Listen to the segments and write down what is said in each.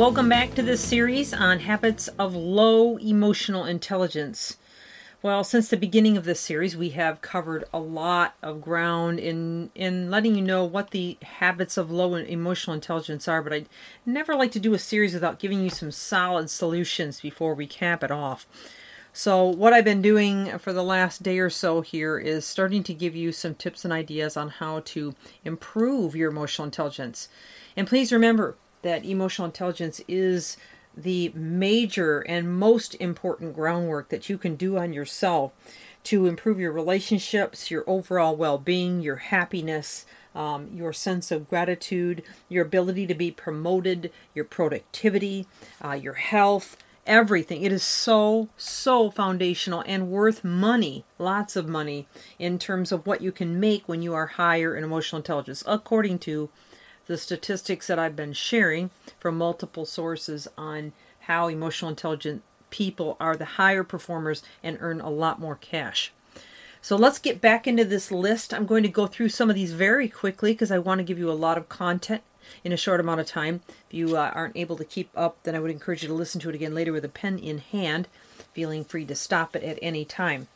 Welcome back to this series on habits of low emotional intelligence. Well, since the beginning of this series, we have covered a lot of ground in in letting you know what the habits of low emotional intelligence are. But I never like to do a series without giving you some solid solutions before we cap it off. So, what I've been doing for the last day or so here is starting to give you some tips and ideas on how to improve your emotional intelligence. And please remember, that emotional intelligence is the major and most important groundwork that you can do on yourself to improve your relationships, your overall well being, your happiness, um, your sense of gratitude, your ability to be promoted, your productivity, uh, your health, everything. It is so, so foundational and worth money, lots of money, in terms of what you can make when you are higher in emotional intelligence, according to the statistics that I've been sharing from multiple sources on how emotional intelligent people are the higher performers and earn a lot more cash. So let's get back into this list. I'm going to go through some of these very quickly because I want to give you a lot of content in a short amount of time. If you uh, aren't able to keep up, then I would encourage you to listen to it again later with a pen in hand, feeling free to stop it at any time.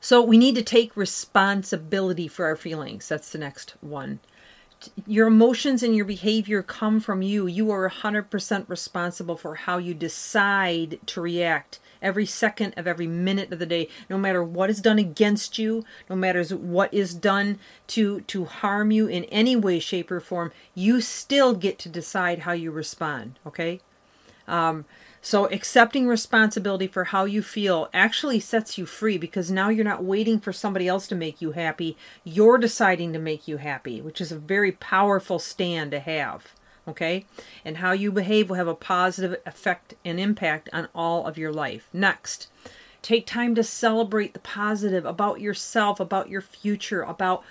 So we need to take responsibility for our feelings. That's the next one your emotions and your behavior come from you. You are 100% responsible for how you decide to react every second of every minute of the day no matter what is done against you no matter what is done to to harm you in any way shape or form you still get to decide how you respond okay um, so accepting responsibility for how you feel actually sets you free because now you're not waiting for somebody else to make you happy. You're deciding to make you happy, which is a very powerful stand to have. Okay? And how you behave will have a positive effect and impact on all of your life. Next, take time to celebrate the positive about yourself, about your future, about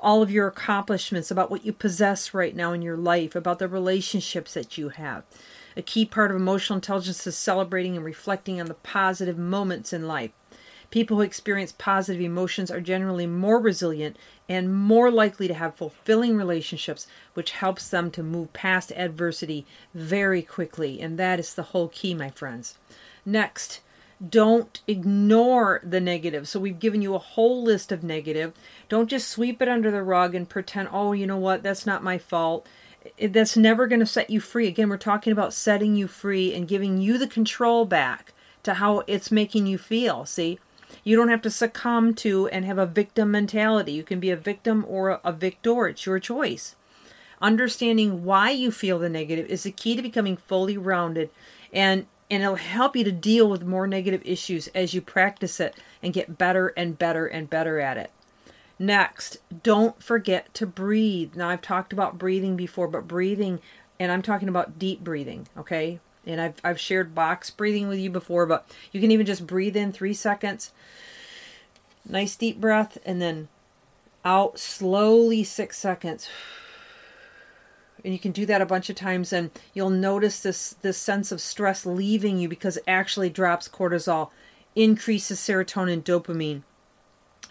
all of your accomplishments, about what you possess right now in your life, about the relationships that you have. A key part of emotional intelligence is celebrating and reflecting on the positive moments in life. People who experience positive emotions are generally more resilient and more likely to have fulfilling relationships, which helps them to move past adversity very quickly. And that is the whole key, my friends. Next, don't ignore the negative. So we've given you a whole list of negative. Don't just sweep it under the rug and pretend, oh, you know what, that's not my fault that's never going to set you free. Again, we're talking about setting you free and giving you the control back to how it's making you feel. See, you don't have to succumb to and have a victim mentality. You can be a victim or a victor. It's your choice. Understanding why you feel the negative is the key to becoming fully rounded and and it'll help you to deal with more negative issues as you practice it and get better and better and better at it. Next, don't forget to breathe. Now, I've talked about breathing before, but breathing, and I'm talking about deep breathing, okay? And I've, I've shared box breathing with you before, but you can even just breathe in three seconds. Nice deep breath, and then out slowly six seconds. And you can do that a bunch of times, and you'll notice this, this sense of stress leaving you because it actually drops cortisol, increases serotonin, dopamine.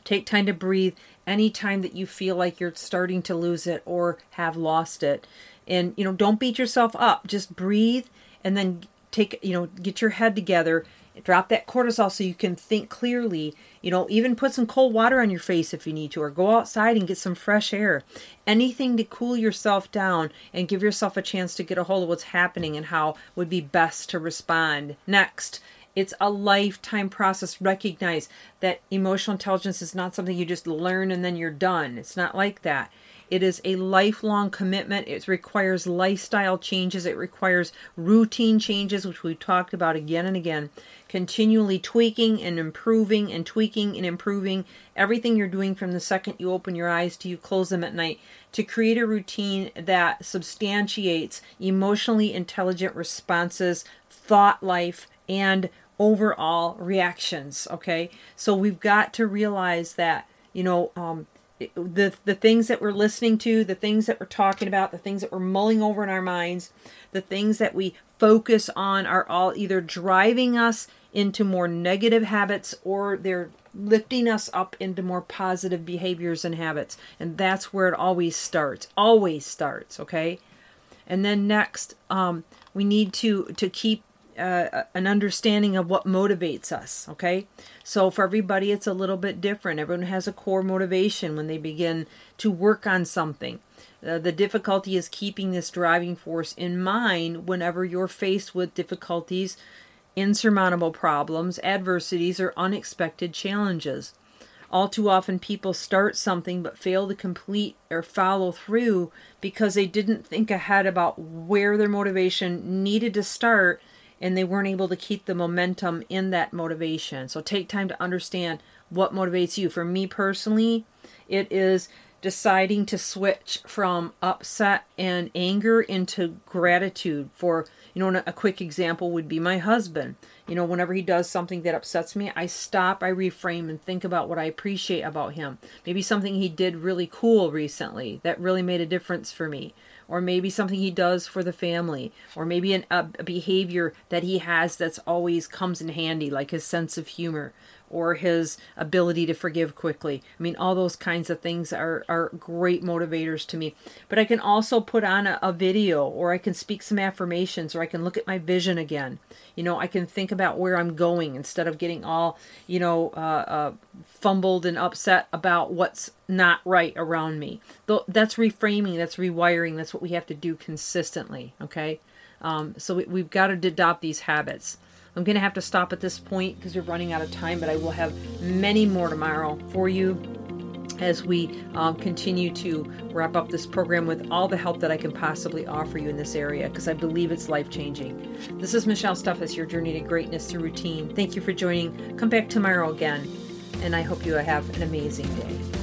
Take time to breathe anytime that you feel like you're starting to lose it or have lost it. And, you know, don't beat yourself up. Just breathe and then take, you know, get your head together, drop that cortisol so you can think clearly. You know, even put some cold water on your face if you need to, or go outside and get some fresh air. Anything to cool yourself down and give yourself a chance to get a hold of what's happening and how would be best to respond. Next, it's a lifetime process. Recognize that emotional intelligence is not something you just learn and then you're done. It's not like that. It is a lifelong commitment. It requires lifestyle changes. It requires routine changes, which we've talked about again and again. Continually tweaking and improving and tweaking and improving everything you're doing from the second you open your eyes to you close them at night to create a routine that substantiates emotionally intelligent responses, thought life, and overall reactions. Okay, so we've got to realize that you know um, the the things that we're listening to, the things that we're talking about, the things that we're mulling over in our minds, the things that we focus on are all either driving us into more negative habits or they're lifting us up into more positive behaviors and habits. And that's where it always starts. Always starts, okay? And then next, um, we need to to keep uh, an understanding of what motivates us. Okay, so for everybody, it's a little bit different. Everyone has a core motivation when they begin to work on something. Uh, the difficulty is keeping this driving force in mind whenever you're faced with difficulties, insurmountable problems, adversities, or unexpected challenges. All too often, people start something but fail to complete or follow through because they didn't think ahead about where their motivation needed to start and they weren't able to keep the momentum in that motivation. So take time to understand what motivates you. For me personally, it is deciding to switch from upset and anger into gratitude for you know a quick example would be my husband you know whenever he does something that upsets me i stop i reframe and think about what i appreciate about him maybe something he did really cool recently that really made a difference for me or maybe something he does for the family, or maybe an, a, behavior that he has that's always comes in handy, like his sense of humor, or his ability to forgive quickly. I mean, all those kinds of things are, are great motivators to me. But I can also put on a, a, video, or I can speak some affirmations, or I can look at my vision again. You know, I can think about where I'm going instead of getting all, you know, uh, uh, fumbled and upset about what's not right around me. That's reframing, that's rewiring, that's what we have to do consistently, okay? Um, so we, we've got to adopt these habits. I'm going to have to stop at this point because we're running out of time, but I will have many more tomorrow for you as we um, continue to wrap up this program with all the help that I can possibly offer you in this area because I believe it's life changing. This is Michelle Steffes, your journey to greatness through routine. Thank you for joining. Come back tomorrow again, and I hope you have an amazing day.